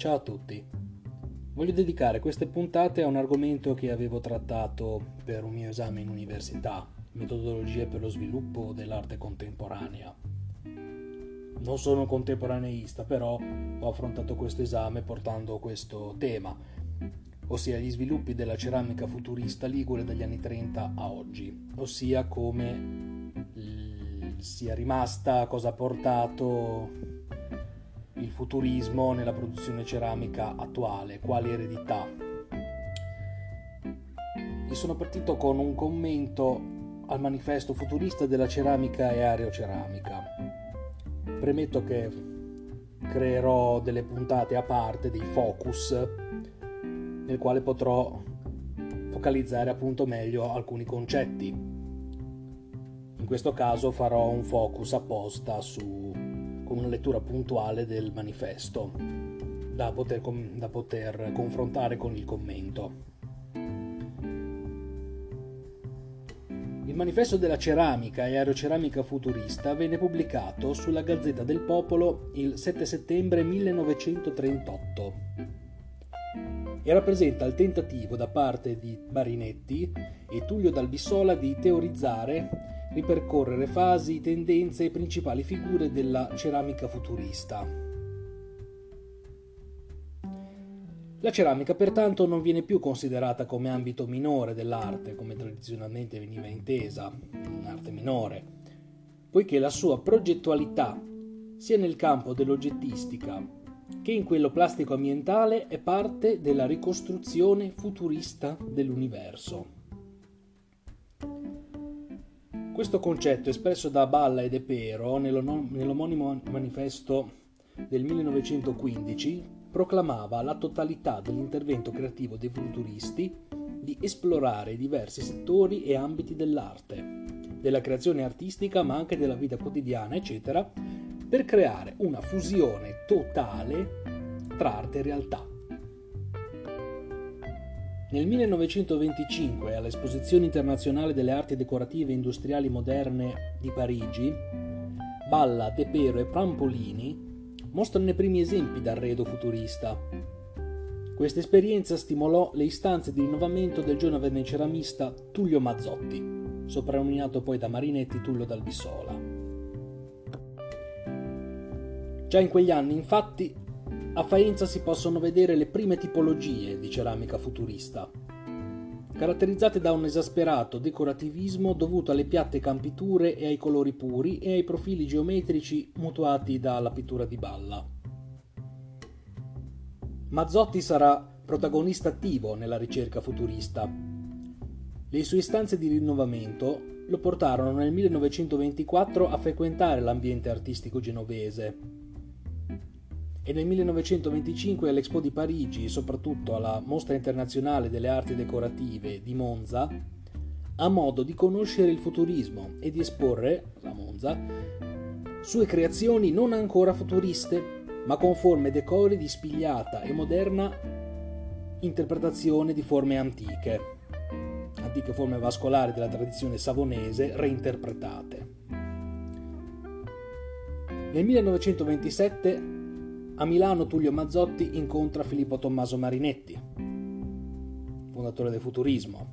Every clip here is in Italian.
Ciao a tutti. Voglio dedicare queste puntate a un argomento che avevo trattato per un mio esame in università, metodologie per lo sviluppo dell'arte contemporanea. Non sono contemporaneista, però ho affrontato questo esame portando questo tema, ossia gli sviluppi della ceramica futurista ligure dagli anni 30 a oggi, ossia come sia rimasta, cosa ha portato il futurismo nella produzione ceramica attuale, quali eredità. E sono partito con un commento al manifesto futurista della ceramica e aeroceramica. Premetto che creerò delle puntate a parte, dei focus, nel quale potrò focalizzare appunto meglio alcuni concetti. In questo caso farò un focus apposta su con una lettura puntuale del manifesto da poter, da poter confrontare con il commento. Il manifesto della ceramica e aeroceramica futurista venne pubblicato sulla Gazzetta del Popolo il 7 settembre 1938 e rappresenta il tentativo da parte di Marinetti e Tullio Dalbissola di teorizzare ripercorrere fasi, tendenze e principali figure della ceramica futurista. La ceramica pertanto non viene più considerata come ambito minore dell'arte, come tradizionalmente veniva intesa, un'arte minore, poiché la sua progettualità, sia nel campo dell'oggettistica che in quello plastico ambientale, è parte della ricostruzione futurista dell'universo. Questo concetto, espresso da Balla e De Pero nell'omonimo manifesto del 1915, proclamava la totalità dell'intervento creativo dei futuristi di esplorare diversi settori e ambiti dell'arte, della creazione artistica ma anche della vita quotidiana, eccetera, per creare una fusione totale tra arte e realtà. Nel 1925, all'Esposizione internazionale delle arti decorative e industriali moderne di Parigi, Balla, De Pero e Prampolini mostrano i primi esempi d'arredo futurista. Questa esperienza stimolò le istanze di rinnovamento del giovane ceramista Tullio Mazzotti, soprannominato poi da Marinetti Tullio Dalbissola. Già in quegli anni, infatti, a Faenza si possono vedere le prime tipologie di ceramica futurista, caratterizzate da un esasperato decorativismo dovuto alle piatte campiture e ai colori puri e ai profili geometrici mutuati dalla pittura di Balla. Mazzotti sarà protagonista attivo nella ricerca futurista. Le sue istanze di rinnovamento lo portarono nel 1924 a frequentare l'ambiente artistico genovese e nel 1925 all'Expo di Parigi e soprattutto alla Mostra internazionale delle arti decorative di Monza ha modo di conoscere il futurismo e di esporre, a Monza, sue creazioni non ancora futuriste, ma con forme decori di spigliata e moderna interpretazione di forme antiche, antiche forme vascolari della tradizione savonese reinterpretate. Nel 1927 a Milano Tullio Mazzotti incontra Filippo Tommaso Marinetti, fondatore del futurismo,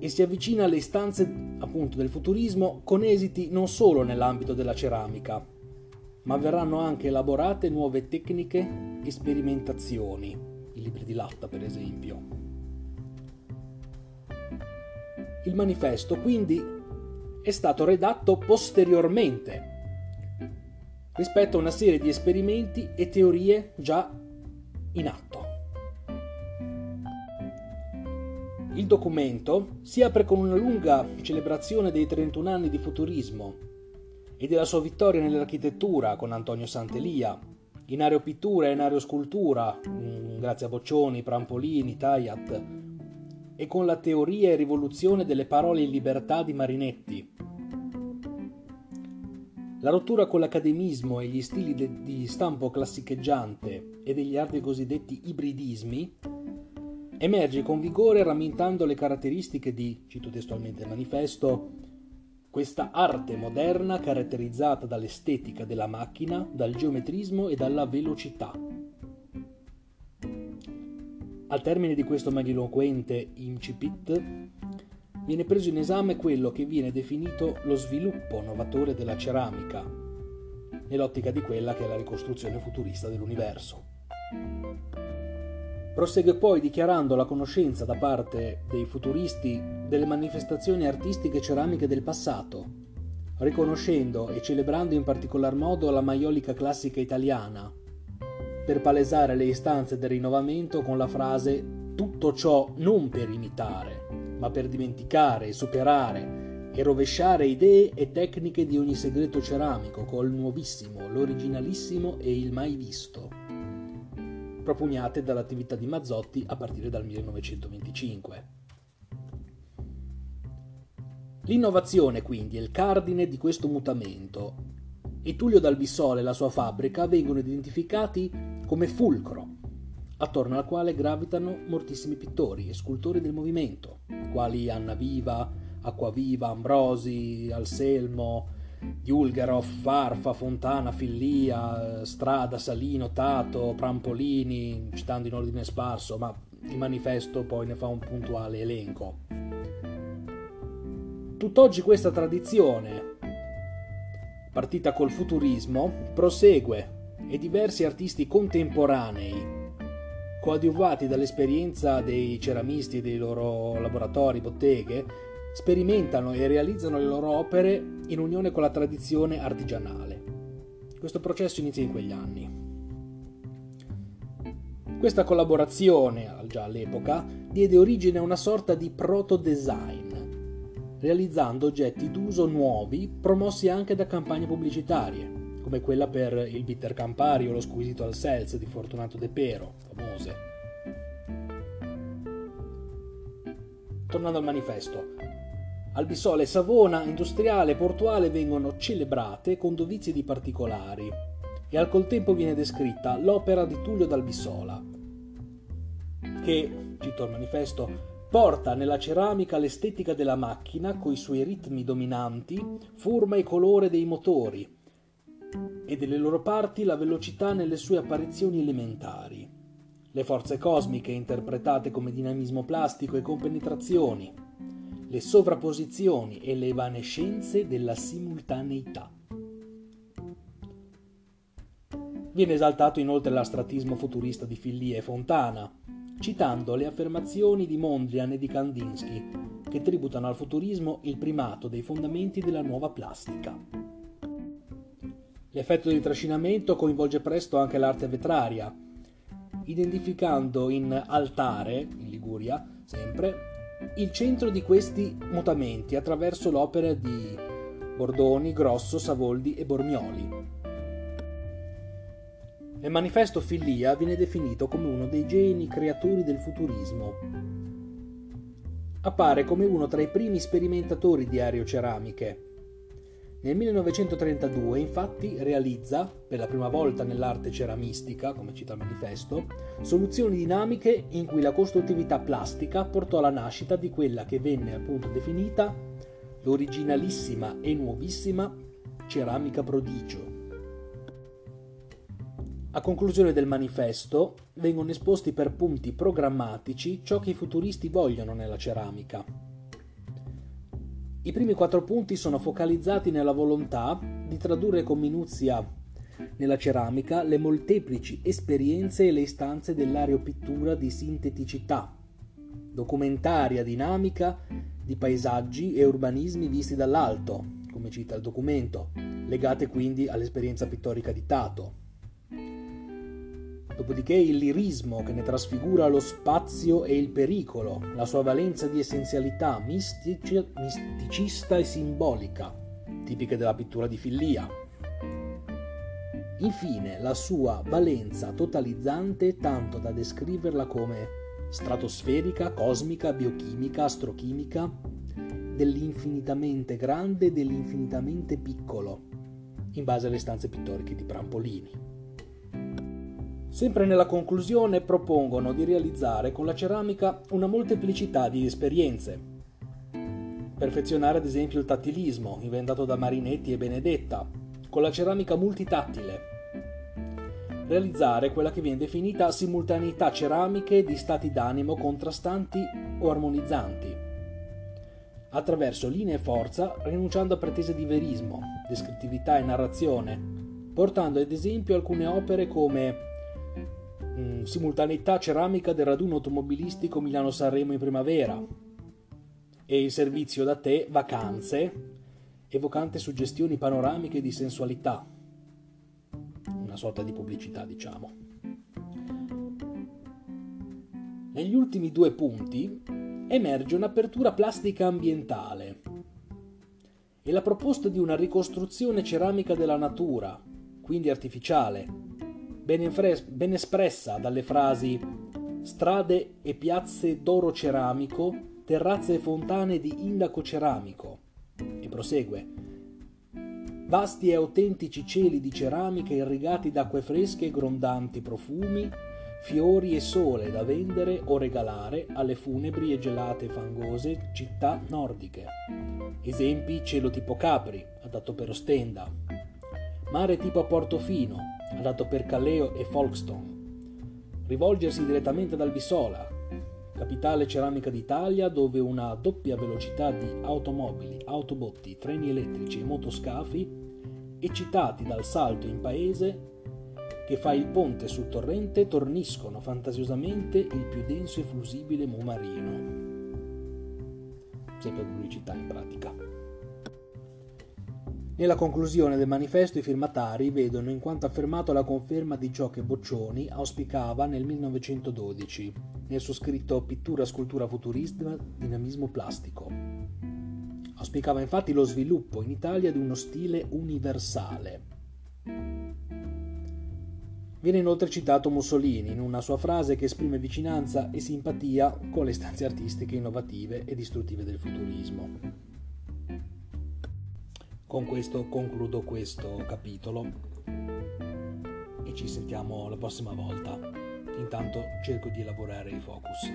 e si avvicina alle istanze appunto del futurismo con esiti non solo nell'ambito della ceramica, ma verranno anche elaborate nuove tecniche e sperimentazioni, i libri di latta per esempio. Il manifesto quindi è stato redatto posteriormente rispetto a una serie di esperimenti e teorie già in atto. Il documento si apre con una lunga celebrazione dei 31 anni di futurismo e della sua vittoria nell'architettura con Antonio Santelia, in aeropittura e in aeroscultura, mm, grazie a Boccioni, Prampolini, Tayat, e con la teoria e rivoluzione delle parole in libertà di Marinetti, la rottura con l'accademismo e gli stili de- di stampo classicheggiante e degli altri cosiddetti ibridismi emerge con vigore rammentando le caratteristiche di, cito testualmente il manifesto, questa arte moderna caratterizzata dall'estetica della macchina, dal geometrismo e dalla velocità. Al termine di questo magniloquente incipit viene preso in esame quello che viene definito lo sviluppo novatore della ceramica, nell'ottica di quella che è la ricostruzione futurista dell'universo. Prosegue poi dichiarando la conoscenza da parte dei futuristi delle manifestazioni artistiche ceramiche del passato, riconoscendo e celebrando in particolar modo la maiolica classica italiana, per palesare le istanze del rinnovamento con la frase tutto ciò non per imitare, ma per dimenticare superare e rovesciare idee e tecniche di ogni segreto ceramico col nuovissimo, l'originalissimo e il mai visto propugnate dall'attività di Mazzotti a partire dal 1925. L'innovazione quindi è il cardine di questo mutamento e Tullio Dalbissole e la sua fabbrica vengono identificati come fulcro, attorno al quale gravitano moltissimi pittori e scultori del movimento, quali Anna Viva, Acquaviva, Ambrosi, Anselmo, Julgerov, Farfa, Fontana, Fillia, Strada, Salino, Tato, Prampolini, citando in ordine sparso, ma il manifesto poi ne fa un puntuale elenco. Tutt'oggi questa tradizione, partita col futurismo, prosegue e diversi artisti contemporanei, coadiuvati dall'esperienza dei ceramisti e dei loro laboratori, botteghe, sperimentano e realizzano le loro opere in unione con la tradizione artigianale. Questo processo inizia in quegli anni. Questa collaborazione, già all'epoca, diede origine a una sorta di proto-design, realizzando oggetti d'uso nuovi promossi anche da campagne pubblicitarie, come quella per il bitter Campari o lo squisito al Seltz di Fortunato De Pero, famose. Tornando al manifesto, Albissola e Savona, industriale e portuale, vengono celebrate con dovizie di particolari e al col tempo viene descritta l'opera di Tullio d'Albissola, che, cito il manifesto, porta nella ceramica l'estetica della macchina coi suoi ritmi dominanti, forma e colore dei motori e delle loro parti la velocità nelle sue apparizioni elementari, le forze cosmiche interpretate come dinamismo plastico e compenetrazioni, le sovrapposizioni e le evanescenze della simultaneità. Viene esaltato inoltre l'astratismo futurista di Fillia e Fontana, citando le affermazioni di Mondrian e di Kandinsky, che tributano al futurismo il primato dei fondamenti della nuova plastica. L'effetto di trascinamento coinvolge presto anche l'arte vetraria, identificando in Altare, in Liguria, sempre, il centro di questi mutamenti attraverso l'opera di Bordoni, Grosso, Savoldi e Bormioli. Nel manifesto Fillia viene definito come uno dei geni creatori del futurismo. Appare come uno tra i primi sperimentatori di aeroceramiche nel 1932 infatti realizza, per la prima volta nell'arte ceramistica, come cita il manifesto, soluzioni dinamiche in cui la costruttività plastica portò alla nascita di quella che venne appunto definita l'originalissima e nuovissima ceramica prodigio. A conclusione del manifesto vengono esposti per punti programmatici ciò che i futuristi vogliono nella ceramica, i primi quattro punti sono focalizzati nella volontà di tradurre con minuzia nella ceramica le molteplici esperienze e le istanze dell'aeropittura di sinteticità, documentaria dinamica di paesaggi e urbanismi visti dall'alto, come cita il documento, legate quindi all'esperienza pittorica di Tato. Dopodiché il lirismo che ne trasfigura lo spazio e il pericolo, la sua valenza di essenzialità mistici, misticista e simbolica, tipiche della pittura di Fillia. Infine la sua valenza totalizzante tanto da descriverla come stratosferica, cosmica, biochimica, astrochimica, dell'infinitamente grande e dell'infinitamente piccolo, in base alle stanze pittoriche di Prampolini. Sempre nella conclusione propongono di realizzare con la ceramica una molteplicità di esperienze. Perfezionare ad esempio il tattilismo, inventato da Marinetti e Benedetta, con la ceramica multitattile. realizzare quella che viene definita simultaneità ceramiche di stati d'animo contrastanti o armonizzanti, attraverso linea e forza, rinunciando a pretese di verismo, descrittività e narrazione, portando ad esempio alcune opere come Simultaneità ceramica del raduno automobilistico Milano-Sanremo in primavera e Il servizio da te Vacanze, evocante suggestioni panoramiche di sensualità, una sorta di pubblicità diciamo. Negli ultimi due punti emerge un'apertura plastica ambientale e la proposta di una ricostruzione ceramica della natura, quindi artificiale, ben, infres- ben espressa dalle frasi strade e piazze d'oro ceramico, terrazze e fontane di indaco ceramico. E prosegue. Vasti e autentici cieli di ceramica irrigati d'acque fresche e grondanti profumi, fiori e sole da vendere o regalare alle funebri e gelate fangose città nordiche. Esempi cielo tipo Capri, adatto per Ostenda, mare tipo Portofino, adatto per Calleo e Folkestone, rivolgersi direttamente dal Bissola, capitale ceramica d'Italia dove una doppia velocità di automobili, autobotti, treni elettrici e motoscafi, eccitati dal salto in paese, che fa il ponte sul torrente torniscono fantasiosamente il più denso e flusibile mu marino. Sempre pubblicità in pratica. Nella conclusione del manifesto i firmatari vedono in quanto affermato la conferma di ciò che Boccioni auspicava nel 1912, nel suo scritto Pittura, scultura futurista, dinamismo plastico. Auspicava infatti lo sviluppo in Italia di uno stile universale, Viene inoltre citato Mussolini in una sua frase che esprime vicinanza e simpatia con le istanze artistiche innovative e distruttive del futurismo. Con questo concludo questo capitolo e ci sentiamo la prossima volta. Intanto cerco di elaborare i focus.